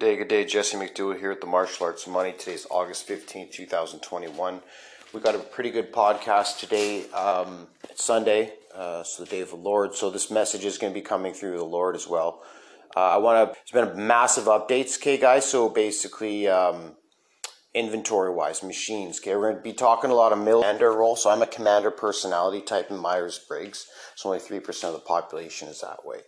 day, good day. Jesse McDougall here at the Martial Arts Money. Today's August 15th, 2021. We got a pretty good podcast today. Um, it's Sunday, uh, so the day of the Lord. So this message is going to be coming through the Lord as well. Uh, I want to, there's been a massive updates, okay, guys? So basically, um, inventory wise, machines, okay? We're going to be talking a lot of commander role. So I'm a commander personality type in Myers Briggs. So only 3% of the population is that way.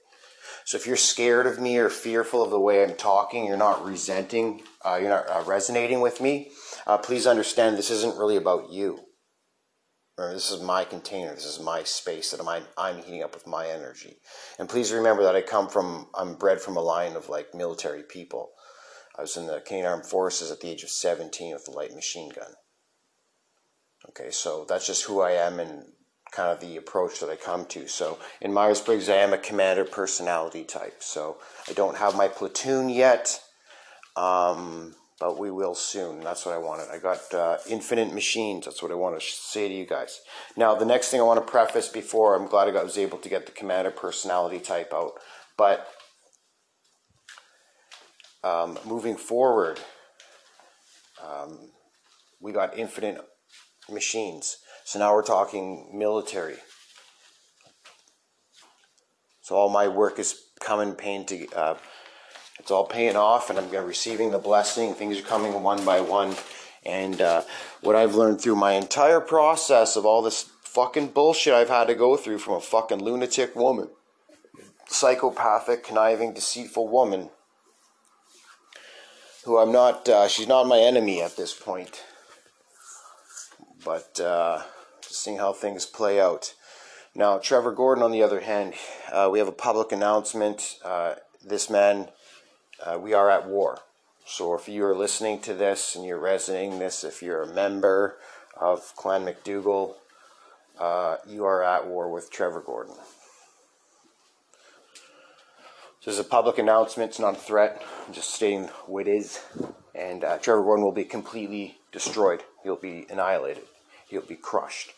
So if you're scared of me or fearful of the way I'm talking, you're not resenting, uh, you're not uh, resonating with me, uh, please understand this isn't really about you. Or this is my container. This is my space that I'm, I'm heating up with my energy. And please remember that I come from, I'm bred from a line of like military people. I was in the Canadian Armed Forces at the age of 17 with a light machine gun. Okay, so that's just who I am and kind of the approach that I come to. So in Myers Briggs, I am a commander personality type. So I don't have my platoon yet, um, but we will soon. That's what I wanted. I got uh, infinite machines. That's what I want to say to you guys. Now, the next thing I want to preface before, I'm glad I was able to get the commander personality type out. But um, moving forward, um, we got infinite machines. So now we're talking military. So all my work is coming, paying to, uh, it's all paying off, and I'm receiving the blessing. Things are coming one by one. And uh, what I've learned through my entire process of all this fucking bullshit I've had to go through from a fucking lunatic woman, psychopathic, conniving, deceitful woman, who I'm not, uh, she's not my enemy at this point. But uh, seeing how things play out. Now, Trevor Gordon, on the other hand, uh, we have a public announcement. Uh, this man, uh, we are at war. So if you are listening to this and you're resonating this, if you're a member of Clan McDougall, uh, you are at war with Trevor Gordon. This is a public announcement. It's not a threat. I'm just stating what is. And uh, Trevor Gordon will be completely destroyed. He'll be annihilated. He'll be crushed.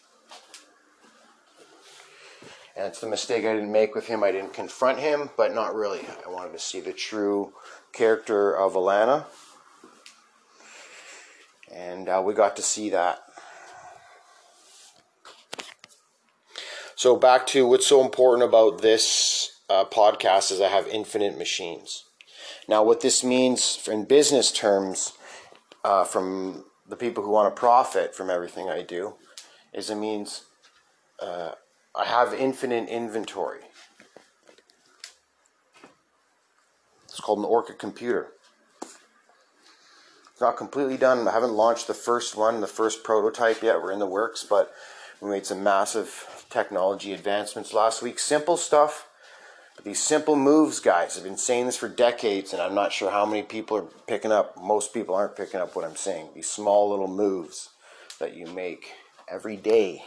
And it's the mistake I didn't make with him. I didn't confront him, but not really. I wanted to see the true character of Alana. And uh, we got to see that. So, back to what's so important about this uh, podcast is I have infinite machines. Now, what this means in business terms, uh, from the people who want to profit from everything I do, is it means uh, I have infinite inventory. It's called an Orca computer. It's not completely done. I haven't launched the first one, the first prototype yet. We're in the works, but we made some massive technology advancements last week. Simple stuff, but these simple moves, guys, I've been saying this for decades, and I'm not sure how many people are picking up. Most people aren't picking up what I'm saying. These small little moves that you make every day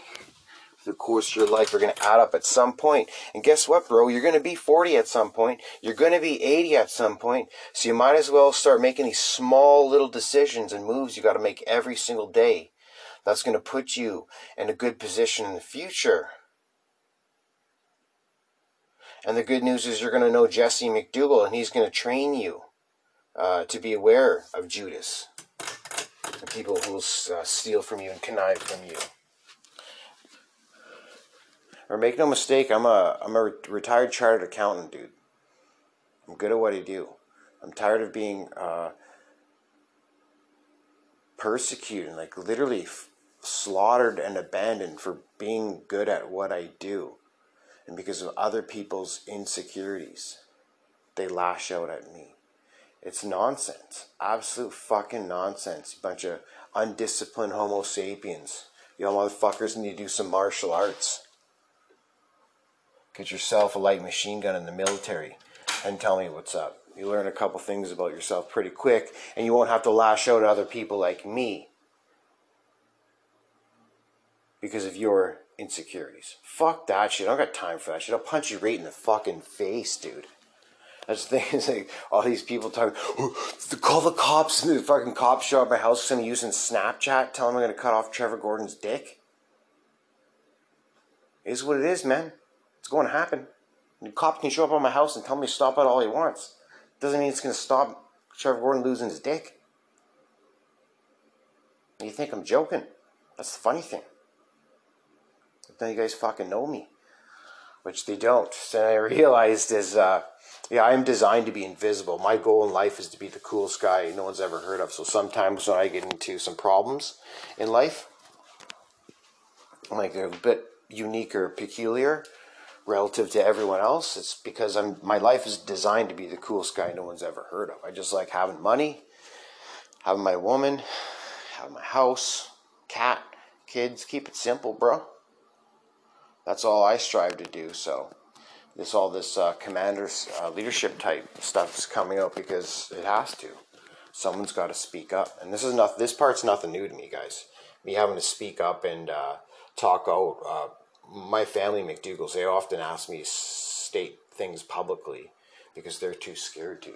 the course of your life are going to add up at some point. And guess what, bro? You're going to be 40 at some point. You're going to be 80 at some point. So you might as well start making these small little decisions and moves you got to make every single day. That's going to put you in a good position in the future. And the good news is you're going to know Jesse McDougall and he's going to train you uh, to be aware of Judas. The people who will uh, steal from you and connive from you. Or make no mistake, I'm a I'm a retired chartered accountant, dude. I'm good at what I do. I'm tired of being uh, persecuted, like literally f- slaughtered and abandoned for being good at what I do, and because of other people's insecurities, they lash out at me. It's nonsense, absolute fucking nonsense. Bunch of undisciplined Homo sapiens. Y'all motherfuckers need to do some martial arts. Get yourself a light machine gun in the military and tell me what's up. You learn a couple things about yourself pretty quick, and you won't have to lash out at other people like me because of your insecurities. Fuck that shit. I don't got time for that shit. I'll punch you right in the fucking face, dude. That's the thing. Is like all these people talking. Oh, call the cops. The fucking cops show up at my house I'm using Snapchat. Tell them I'm gonna cut off Trevor Gordon's dick. It is what it is, man. It's going to happen. The cop can show up on my house and tell me to stop it all he wants. Doesn't mean it's going to stop Trevor Gordon losing his dick. You think I'm joking? That's the funny thing. Then you guys fucking know me, which they don't. So I realized is, uh, yeah, I'm designed to be invisible. My goal in life is to be the coolest guy no one's ever heard of. So sometimes when I get into some problems in life, like they're a bit unique or peculiar relative to everyone else. It's because I'm my life is designed to be the coolest guy no one's ever heard of. I just like having money, having my woman, having my house, cat, kids. Keep it simple, bro. That's all I strive to do. So this all this uh, commander's uh, leadership type stuff is coming out because it has to. Someone's got to speak up, and this is not this part's nothing new to me, guys. Me having to speak up and uh, talk out. My family McDougall's they often ask me to state things publicly because they're too scared to.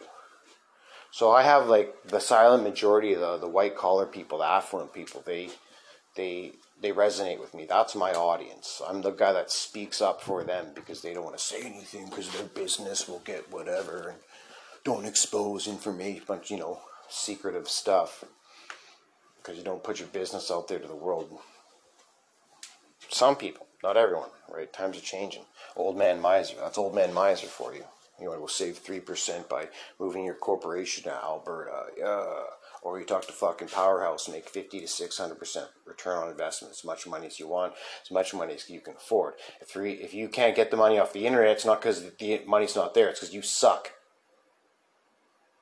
So I have like the silent majority of the, the white collar people, the affluent people. They they they resonate with me. That's my audience. I'm the guy that speaks up for them because they don't want to say anything because their business will get whatever and don't expose information, but you know, secretive stuff because you don't put your business out there to the world. Some people, not everyone, right? Times are changing. Old man miser. That's old man miser for you. You want to save three percent by moving your corporation to Alberta. Yeah or you talk to fucking Powerhouse make 50 to 600% return on investment, as much money as you want, as much money as you can afford. If, three, if you can't get the money off the internet, it's not because the money's not there, it's because you suck.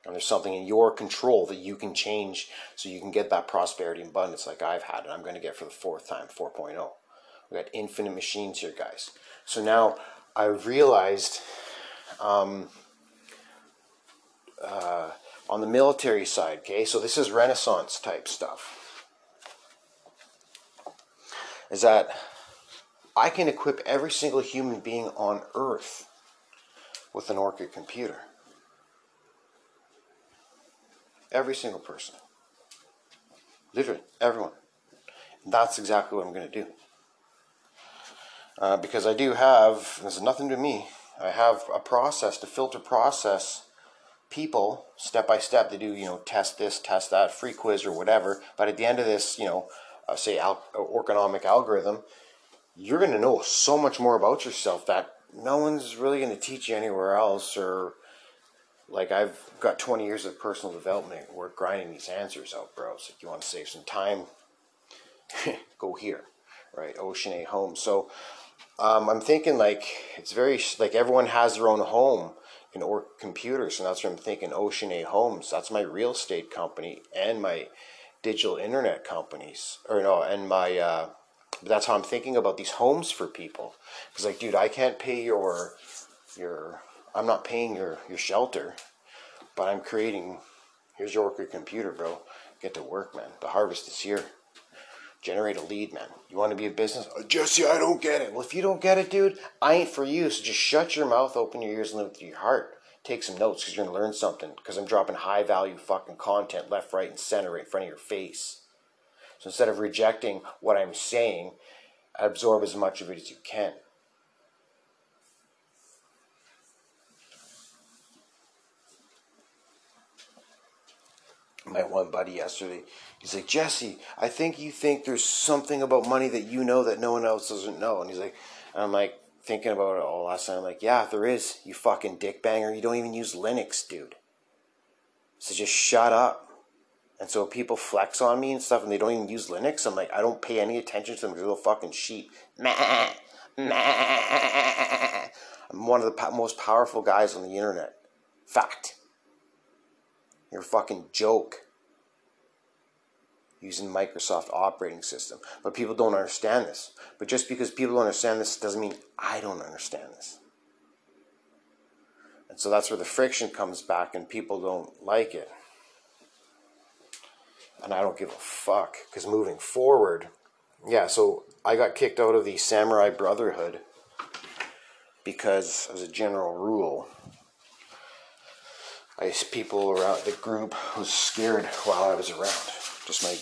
And there's something in your control that you can change so you can get that prosperity and abundance like I've had, and I'm going to get for the fourth time, 4.0. We got infinite machines here, guys. So now I've realized um, uh, on the military side, okay? So this is Renaissance type stuff. Is that I can equip every single human being on earth with an Orca computer. Every single person. Literally, everyone. That's exactly what I'm going to do. Uh, because I do have, this is nothing to me, I have a process to filter process people step by step. They do, you know, test this, test that, free quiz or whatever. But at the end of this, you know, uh, say al- uh, ergonomic algorithm, you're going to know so much more about yourself that no one's really going to teach you anywhere else. Or like I've got 20 years of personal development work grinding these answers out, bro. So if you want to save some time, go here, right? Ocean A home. So um, I'm thinking like it's very like everyone has their own home and or computers, and that's what I'm thinking. Ocean A Homes, that's my real estate company and my digital internet companies, or no, and my. Uh, that's how I'm thinking about these homes for people. Because like, dude, I can't pay your your. I'm not paying your your shelter, but I'm creating. Here's your computer, bro. Get to work, man. The harvest is here generate a lead, man. You want to be a business? Oh, Jesse, I don't get it. Well, if you don't get it, dude, I ain't for you. So just shut your mouth, open your ears, and live with your heart. Take some notes because you're going to learn something. Because I'm dropping high value fucking content left, right, and center right in front of your face. So instead of rejecting what I'm saying, absorb as much of it as you can. My one buddy yesterday. He's like, Jesse, I think you think there's something about money that you know that no one else doesn't know. And he's like, I'm like thinking about it all last night. I'm like, yeah, there is. You fucking dick banger. You don't even use Linux, dude. So just shut up. And so people flex on me and stuff, and they don't even use Linux. I'm like, I don't pay any attention to them they're little fucking sheep. I'm one of the po- most powerful guys on the internet. Fact. You're a fucking joke using Microsoft operating system. But people don't understand this. But just because people don't understand this doesn't mean I don't understand this. And so that's where the friction comes back and people don't like it. And I don't give a fuck because moving forward, yeah, so I got kicked out of the Samurai Brotherhood because, as a general rule, I people around the group was scared while I was around. Just my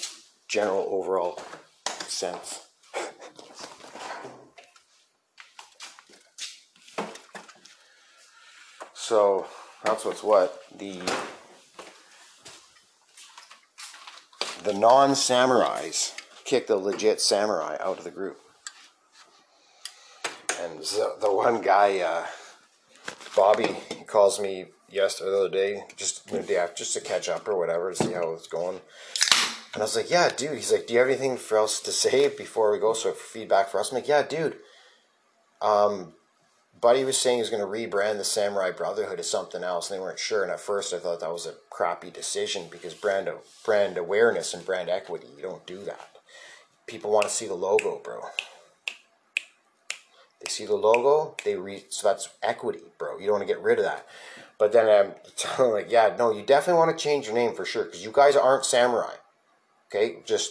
general overall sense. so that's what's what. The the non samurais kick the legit samurai out of the group. And the one guy, uh, Bobby, calls me yesterday, the other day, just the day after, just to catch up or whatever, see how it's going. And I was like, yeah, dude. He's like, do you have anything for else to say before we go? So feedback for us. I'm like, yeah, dude. Um, Buddy was saying he was going to rebrand the Samurai Brotherhood as something else, and they weren't sure. And at first, I thought that was a crappy decision because brand brand awareness and brand equity, you don't do that. People want to see the logo, bro. They see the logo, they read. So that's equity, bro. You don't want to get rid of that. But then I'm telling like, yeah, no, you definitely want to change your name for sure because you guys aren't samurai. Okay, just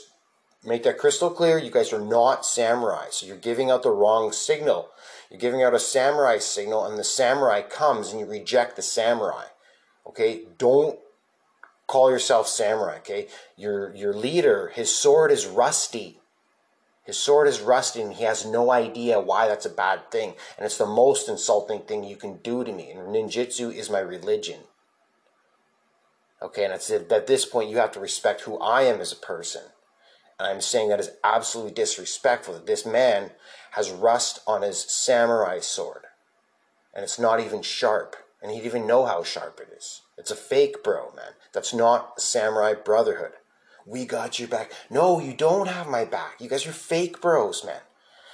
make that crystal clear. You guys are not samurai, so you're giving out the wrong signal. You're giving out a samurai signal, and the samurai comes, and you reject the samurai. Okay, don't call yourself samurai. Okay, your your leader, his sword is rusty. His sword is rusty, and he has no idea why that's a bad thing. And it's the most insulting thing you can do to me. And ninjutsu is my religion. Okay, and it's at this point you have to respect who I am as a person. And I'm saying that is absolutely disrespectful that this man has rust on his samurai sword. And it's not even sharp. And he'd even know how sharp it is. It's a fake, bro, man. That's not samurai brotherhood. We got your back. No, you don't have my back. You guys are fake bros, man.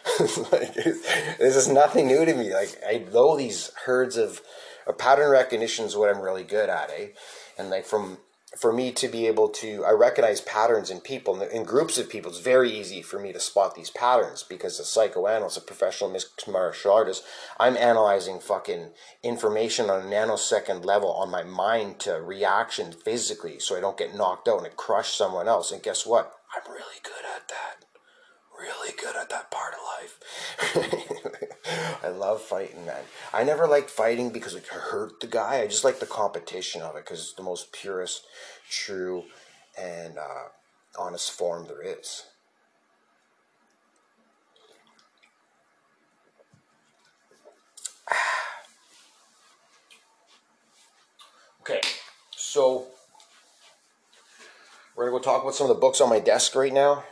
like, this is nothing new to me. Like I know these herds of, of pattern recognition is what I'm really good at, eh? And like from for me to be able to, I recognize patterns in people, in groups of people. It's very easy for me to spot these patterns because as a psychoanalyst, a professional mixed martial artist, I'm analyzing fucking information on a nanosecond level on my mind to reaction physically so I don't get knocked out and crush someone else. And guess what? I'm really good at that. Really good at that part of life. I love fighting, man. I never liked fighting because it hurt the guy. I just like the competition of it because it's the most purest, true, and uh, honest form there is. okay, so we're gonna go talk about some of the books on my desk right now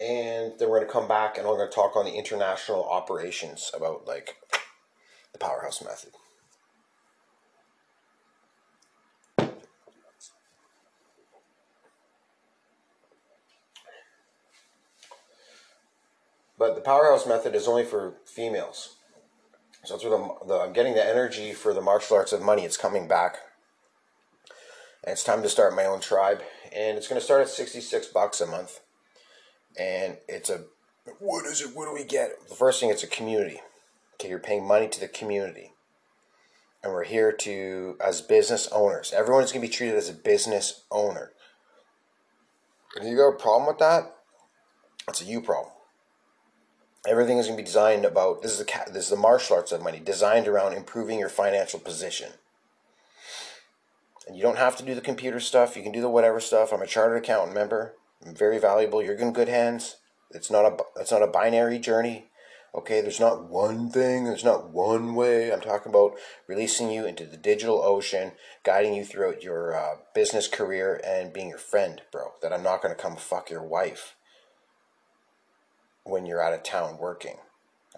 and then we're going to come back and we're going to talk on the international operations about like the powerhouse method. But the powerhouse method is only for females. So that's where the, the, I'm getting the energy for the martial arts of money. It's coming back. And it's time to start my own tribe. And it's going to start at 66 bucks a month and it's a what is it? What do we get? The first thing, it's a community. Okay, you're paying money to the community, and we're here to as business owners. Everyone is going to be treated as a business owner. And you got a problem with that? That's a you problem. Everything is going to be designed about this is the this is the martial arts of money, designed around improving your financial position. And you don't have to do the computer stuff. You can do the whatever stuff. I'm a chartered accountant member very valuable. You're in good hands. It's not a it's not a binary journey. Okay, there's not one thing, there's not one way. I'm talking about releasing you into the digital ocean, guiding you throughout your uh, business career, and being your friend, bro. That I'm not going to come fuck your wife when you're out of town working.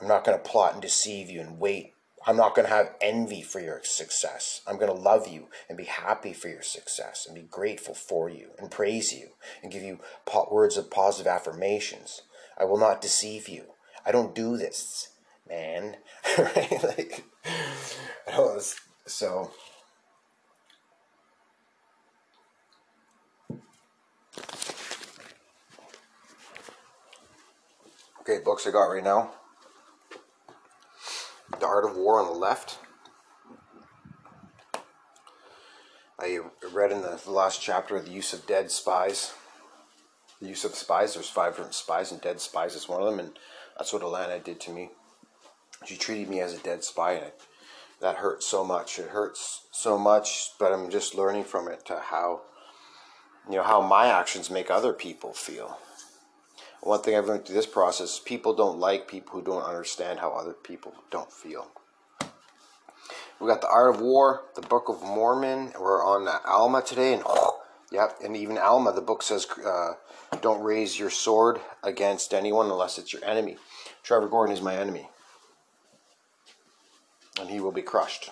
I'm not going to plot and deceive you and wait I'm not going to have envy for your success. I'm going to love you and be happy for your success and be grateful for you and praise you and give you words of positive affirmations. I will not deceive you. I don't do this, man. right? Like, I don't, so. Okay, books I got right now. The Art of War on the left. I read in the, last chapter the use of dead spies. The use of spies. There's five different spies, and dead spies is one of them. And that's what Alana did to me. She treated me as a dead spy, and it, that hurts so much. It hurts so much, but I'm just learning from it to how, you know, how my actions make other people feel one thing I've learned through this process, people don't like people who don't understand how other people don't feel. We got the Art of War, the Book of Mormon. We're on Alma today, and oh, Yep, and even Alma, the book says, uh, don't raise your sword against anyone unless it's your enemy. Trevor Gordon is my enemy. And he will be crushed.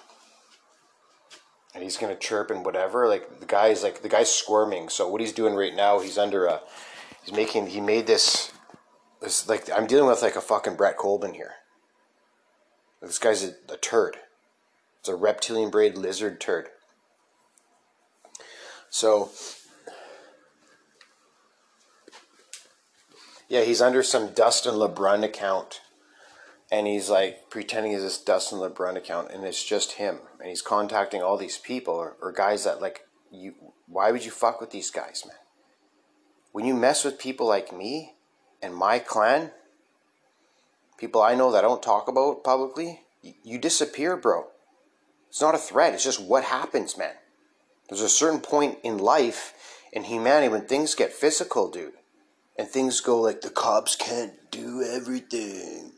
And he's gonna chirp and whatever. Like the guy's like the guy's squirming. So what he's doing right now, he's under a he's making he made this this like I'm dealing with like a fucking Brett Colvin here. This guy's a, a turd. It's a reptilian braid lizard turd. So, yeah, he's under some Dustin LeBrun account. And he's like pretending he's this Dustin LeBrun account, and it's just him. And he's contacting all these people or, or guys that, like, you. Why would you fuck with these guys, man? When you mess with people like me and my clan, people I know that I don't talk about publicly, you disappear, bro. It's not a threat, it's just what happens, man. There's a certain point in life in humanity when things get physical, dude. And things go like the cops can't do everything.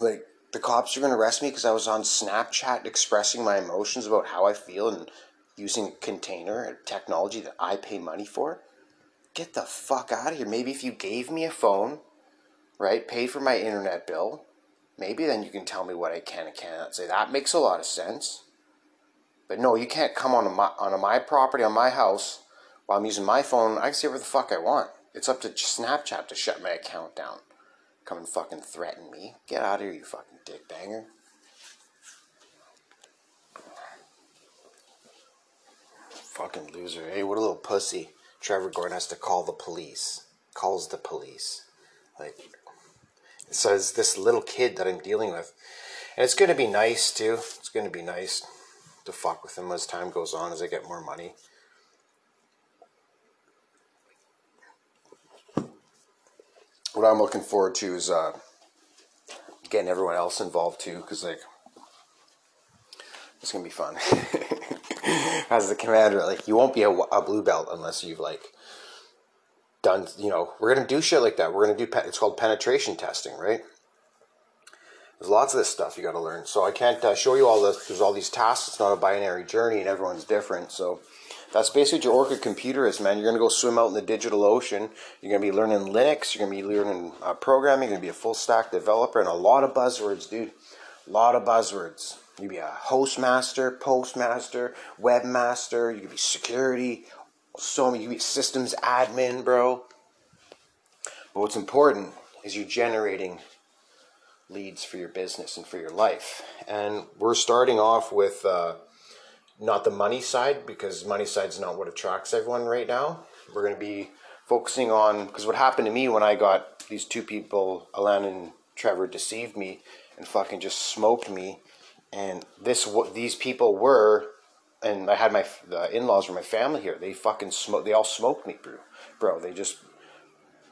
Like the cops are going to arrest me because I was on Snapchat expressing my emotions about how I feel and using a container and technology that I pay money for. Get the fuck out of here. Maybe if you gave me a phone, right, paid for my internet bill, maybe then you can tell me what I can and cannot say. That makes a lot of sense. But no, you can't come on my, on my property, on my house, while I'm using my phone. I can say whatever the fuck I want. It's up to Snapchat to shut my account down. Come and fucking threaten me. Get out of here, you fucking dick banger. Fucking loser. Hey, what a little pussy. Trevor Gordon has to call the police. Calls the police. Like, it says this little kid that I'm dealing with. And it's going to be nice, too. It's going to be nice to fuck with him as time goes on, as I get more money. What I'm looking forward to is uh, getting everyone else involved too, because like it's gonna be fun. as the commander, like you won't be a, a, blue belt unless you've like done. You know, we're gonna do shit like that. We're gonna do. It's called penetration testing, right? There's lots of this stuff you got to learn. So I can't uh, show you all this. There's all these tasks. It's not a binary journey, and everyone's different. So that's basically what your Orca computer is, man. You're going to go swim out in the digital ocean. You're going to be learning Linux. You're going to be learning uh, programming. You're going to be a full stack developer, and a lot of buzzwords, dude. A lot of buzzwords. You could be a hostmaster, postmaster, webmaster. You could be security. So many. You could be systems admin, bro. But what's important is you're generating leads for your business and for your life. And we're starting off with uh, not the money side because money side is not what attracts everyone right now. We're going to be focusing on because what happened to me when I got these two people, Alan and Trevor, deceived me and fucking just smoked me. And this these people were, and I had my the in-laws were my family here. They fucking smoke. They all smoked me, bro. Bro, they just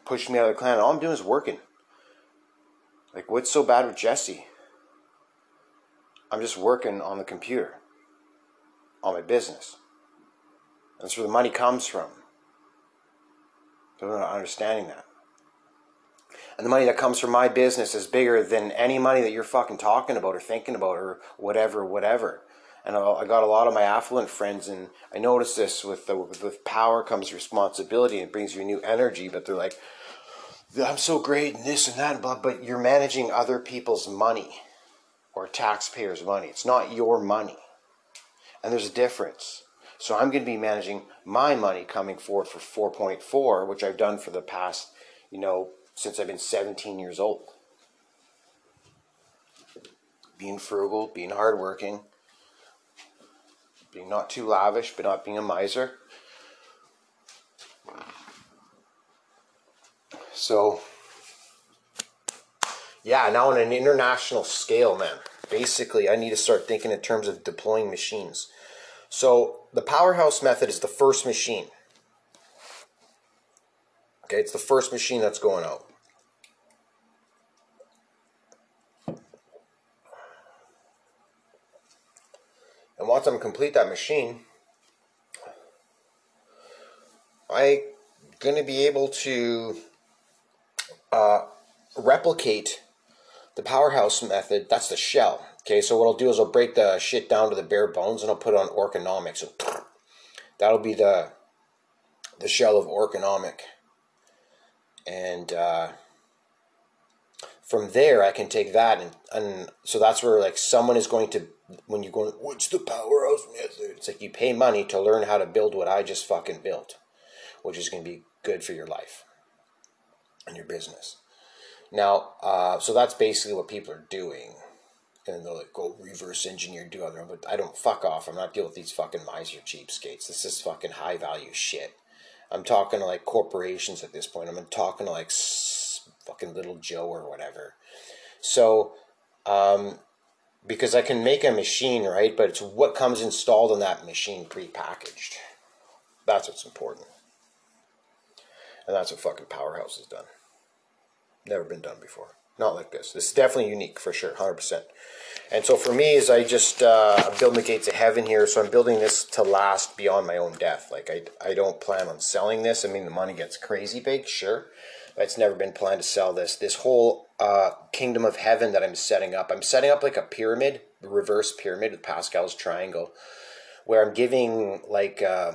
pushed me out of the clan. All I'm doing is working. Like, what's so bad with Jesse? I'm just working on the computer, on my business. That's where the money comes from. They're not understanding that. And the money that comes from my business is bigger than any money that you're fucking talking about or thinking about or whatever, whatever. And I got a lot of my affluent friends, and I noticed this with the, with power comes responsibility and brings you new energy. But they're like, I'm so great and this and that, but, but you're managing other people's money or taxpayers' money. It's not your money. And there's a difference. So I'm going to be managing my money coming forward for 4.4, which I've done for the past, you know, since I've been 17 years old. Being frugal, being hardworking, being not too lavish, but not being a miser. So, yeah, now on an international scale, man, basically, I need to start thinking in terms of deploying machines. So, the powerhouse method is the first machine. Okay, it's the first machine that's going out. And once I'm complete that machine, I'm going to be able to uh, replicate the powerhouse method. That's the shell. Okay, so what I'll do is I'll break the shit down to the bare bones and I'll put it on Orcanomics. So that'll be the the shell of Orconomic. And uh, from there, I can take that and, and so that's where like someone is going to when you're going, what's the powerhouse method? It's like you pay money to learn how to build what I just fucking built, which is going to be good for your life and your business. Now, uh, so that's basically what people are doing. And they'll like go reverse engineer, do other, but I don't fuck off. I'm not dealing with these fucking miser cheapskates. This is fucking high value shit. I'm talking to like corporations at this point. I'm talking to like fucking little Joe or whatever. So, um, because I can make a machine, right? But it's what comes installed in that machine pre-packaged. That's what's important. And that's what fucking Powerhouse has done. Never been done before. Not like this. This is definitely unique for sure, 100%. And so for me, is I just uh, the gates of heaven here. So I'm building this to last beyond my own death. Like I, I don't plan on selling this. I mean, the money gets crazy big, sure. It's never been planned to sell this. This whole uh, kingdom of heaven that I'm setting up, I'm setting up like a pyramid, the reverse pyramid with Pascal's triangle, where I'm giving like uh,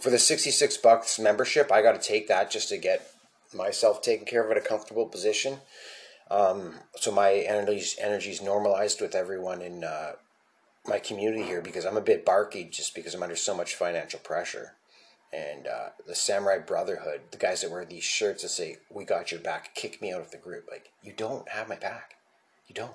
for the 66 bucks membership, I got to take that just to get myself taken care of at a comfortable position. Um, so my energy's energy's normalized with everyone in uh, my community here because I'm a bit barky just because I'm under so much financial pressure. And uh, the Samurai Brotherhood, the guys that wear these shirts that say "We got your back," kick me out of the group. Like you don't have my back, you don't.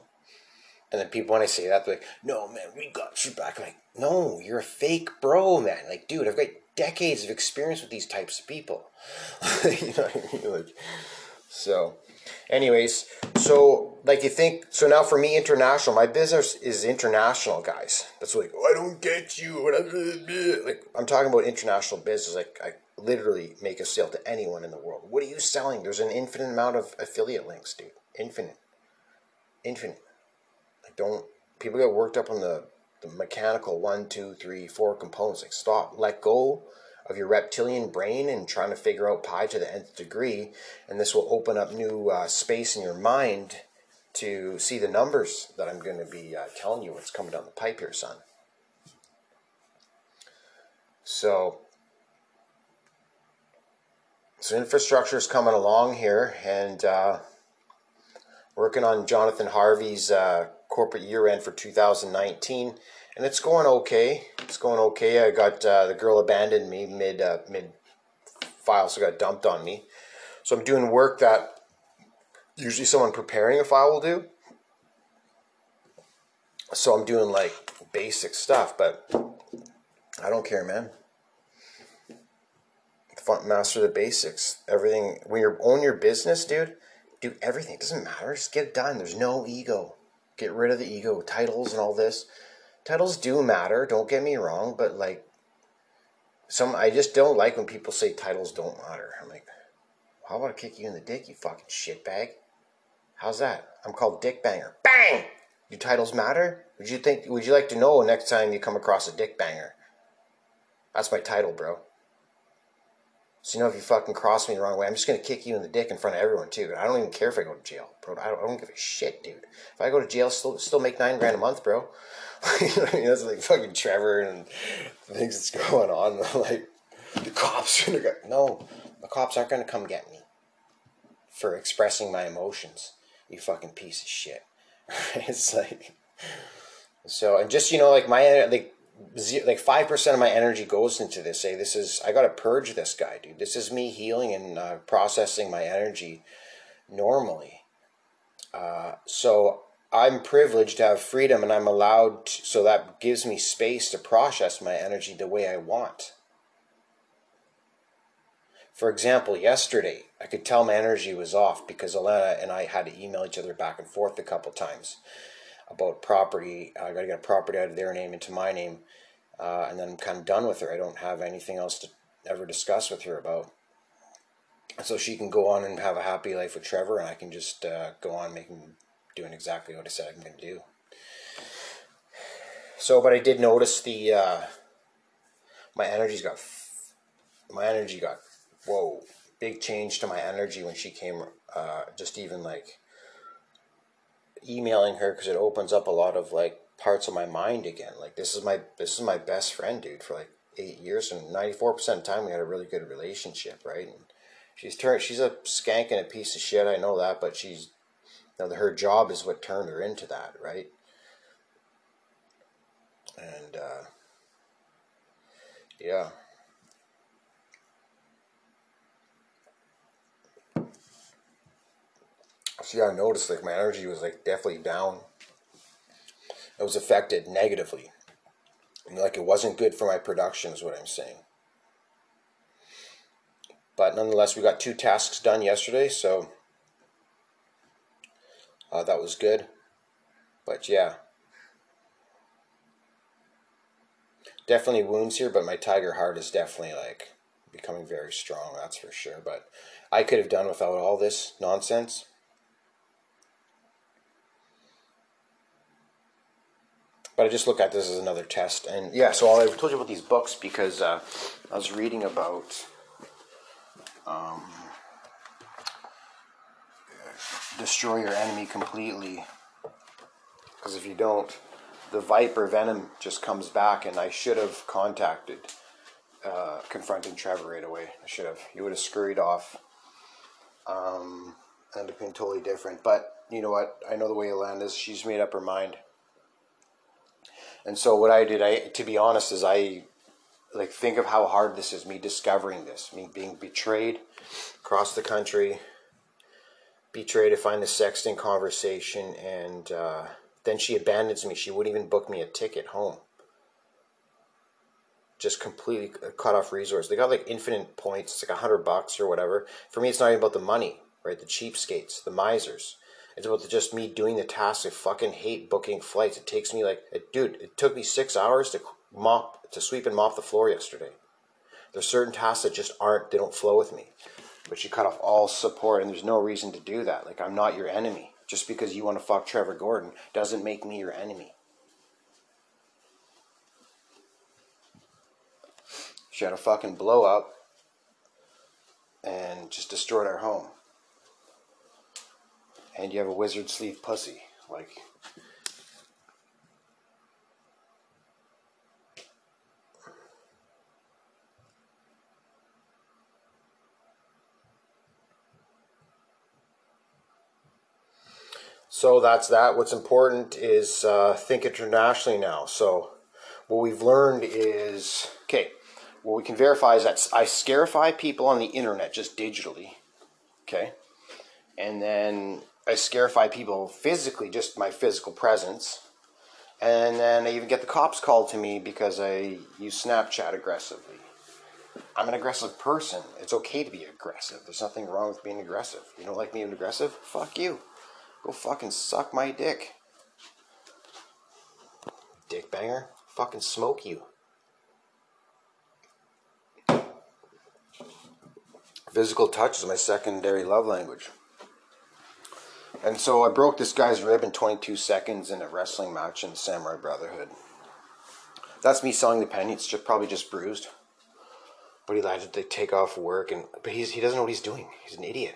And then people when I say that, they're like, "No, man, we got your back." I'm like, "No, you're a fake bro, man." Like, dude, I've got decades of experience with these types of people. you know what I mean? Like, so, anyways, so like you think so now for me international, my business is international, guys. That's like oh, I don't get you. Like I'm talking about international business. Like I literally make a sale to anyone in the world. What are you selling? There's an infinite amount of affiliate links, dude. Infinite, infinite. Like don't people get worked up on the the mechanical one, two, three, four components. Like stop, let go of your reptilian brain and trying to figure out pi to the nth degree, and this will open up new uh, space in your mind to see the numbers that I'm going to be uh, telling you what's coming down the pipe here, son. So, so infrastructure is coming along here, and uh, working on Jonathan Harvey's uh, corporate year end for 2019, and it's going okay. It's going okay. I got uh, the girl abandoned me mid uh, mid file, so got dumped on me. So I'm doing work that usually someone preparing a file will do. So I'm doing like basic stuff, but I don't care, man. Master the basics. Everything when you own your business, dude, do everything. It doesn't matter. Just get it done. There's no ego. Get rid of the ego, titles and all this. Titles do matter, don't get me wrong, but like some I just don't like when people say titles don't matter. I'm like, how about I kick you in the dick, you fucking shitbag? How's that? I'm called Dick Banger. Bang! Do titles matter? Would you think would you like to know next time you come across a dick banger? That's my title, bro. So you know, if you fucking cross me the wrong way, I'm just gonna kick you in the dick in front of everyone too. I don't even care if I go to jail, bro. I don't, I don't give a shit, dude. If I go to jail, still still make nine grand a month, bro. That's like fucking Trevor and things that's going on. like the cops are gonna go. No, the cops aren't gonna come get me for expressing my emotions. You fucking piece of shit. it's like so, and just you know, like my like like five percent of my energy goes into this. Say this is I got to purge this guy, dude. This is me healing and uh, processing my energy normally. Uh, so I'm privileged to have freedom, and I'm allowed. To, so that gives me space to process my energy the way I want. For example, yesterday I could tell my energy was off because Alana and I had to email each other back and forth a couple times about property. I got to get a property out of their name into my name, uh, and then I'm kind of done with her. I don't have anything else to ever discuss with her about. So she can go on and have a happy life with Trevor, and I can just uh, go on making, doing exactly what I said I'm going to do. So, but I did notice the uh, my energy's got my energy got whoa big change to my energy when she came. Uh, just even like emailing her because it opens up a lot of like parts of my mind again. Like this is my this is my best friend, dude, for like eight years, and ninety four percent of the time we had a really good relationship, right? And she's turned. She's a skank and a piece of shit. I know that, but she's know, her job is what turned her into that, right? And uh, yeah. So I noticed like my energy was like definitely down. It was affected negatively. like it wasn't good for my production, is what I'm saying. But nonetheless, we got two tasks done yesterday, so uh, that was good. But yeah. Definitely wounds here, but my tiger heart is definitely like becoming very strong, that's for sure. But I could have done without all this nonsense. But I just look at this as another test. And yeah, so I told you about these books because uh, I was reading about um, destroy your enemy completely. Because if you don't, the viper venom just comes back, and I should have contacted uh, confronting Trevor right away. I should have. He would have scurried off. Um, and it been totally different. But you know what? I know the way Yolanda is. She's made up her mind. And so what I did, I to be honest, is I like think of how hard this is. Me discovering this, me being betrayed across the country, betrayed to find the sexting conversation, and uh, then she abandons me. She wouldn't even book me a ticket home. Just completely cut off resource. They got like infinite points. It's like a hundred bucks or whatever. For me, it's not even about the money, right? The cheapskates, the misers. It's about the, just me doing the task. I fucking hate booking flights. It takes me like, it, dude, it took me six hours to mop, to sweep and mop the floor yesterday. There's certain tasks that just aren't, they don't flow with me. But you cut off all support, and there's no reason to do that. Like, I'm not your enemy. Just because you want to fuck Trevor Gordon doesn't make me your enemy. She had a fucking blow up and just destroyed our home and you have a wizard sleeve pussy. Like, So that's that. What's important is uh, think internationally now. So what we've learned is okay. What we can verify is that I scarify people on the internet just digitally, okay, and then I scarify people physically, just my physical presence. And then I even get the cops called to me because I use Snapchat aggressively. I'm an aggressive person. It's okay to be aggressive. There's nothing wrong with being aggressive. You don't like being aggressive? Fuck you. Go fucking suck my dick. Dick banger. Fucking smoke you. Physical touch is my secondary love language. And so I broke this guy's rib in 22 seconds in a wrestling match in Samurai Brotherhood. That's me selling the penny. It's just probably just bruised. But he had to take off work, and but he's he doesn't know what he's doing. He's an idiot.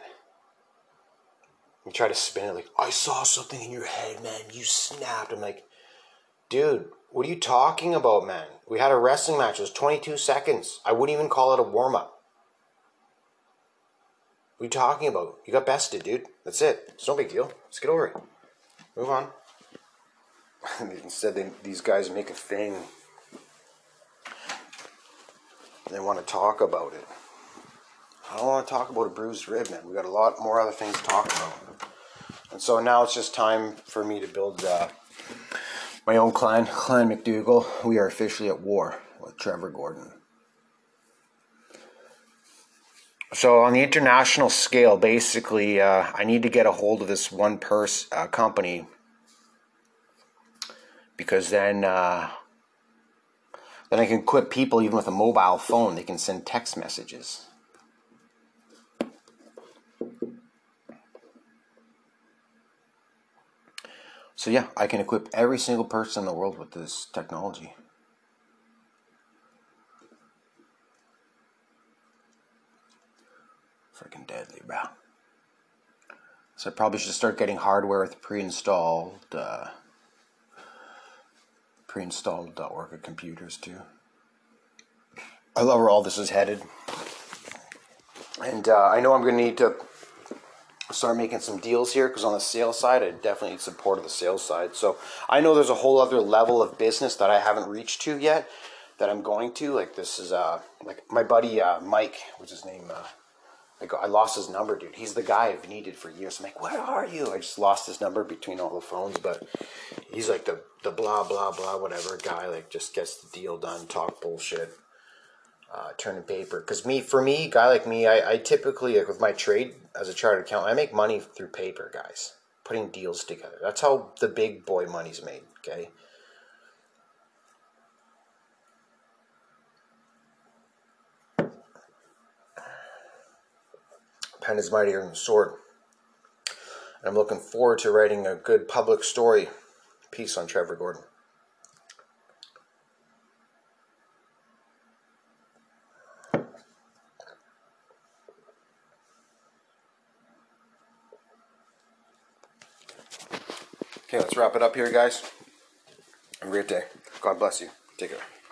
He try to spin it like, I saw something in your head, man. You snapped. I'm like, dude, what are you talking about, man? We had a wrestling match. It was 22 seconds. I wouldn't even call it a warm up. What are you talking about? You got bested, dude. That's it. It's no big deal. Let's get over it. Move on. Instead, they, these guys make a thing. They want to talk about it. I don't want to talk about a bruised rib, man. We got a lot more other things to talk about. And so now it's just time for me to build uh, my own clan, Clan McDougall. We are officially at war with Trevor Gordon. So on the international scale, basically, uh, I need to get a hold of this one purse uh, company because then uh, then I can equip people even with a mobile phone. They can send text messages. So yeah, I can equip every single person in the world with this technology. freaking deadly, bro. So I probably should start getting hardware with pre-installed, uh, pre-installed Orca computers too. I love where all this is headed. And uh, I know I'm going to need to start making some deals here because on the sales side, I definitely need support of the sales side. So I know there's a whole other level of business that I haven't reached to yet that I'm going to. Like this is uh like my buddy uh, Mike, what's his name? Uh, I, go, I lost his number, dude. He's the guy I've needed for years. I'm like, where are you? I just lost his number between all the phones, but he's like the the blah blah blah whatever guy. Like just gets the deal done, talk bullshit uh, turning paper. Because me, for me, guy like me, I, I typically like with my trade as a chartered accountant, I make money through paper, guys, putting deals together. That's how the big boy money's made. Okay. Pen is mightier than the sword. And I'm looking forward to writing a good public story piece on Trevor Gordon. Wrap it up here, guys. Have a great day. God bless you. Take care.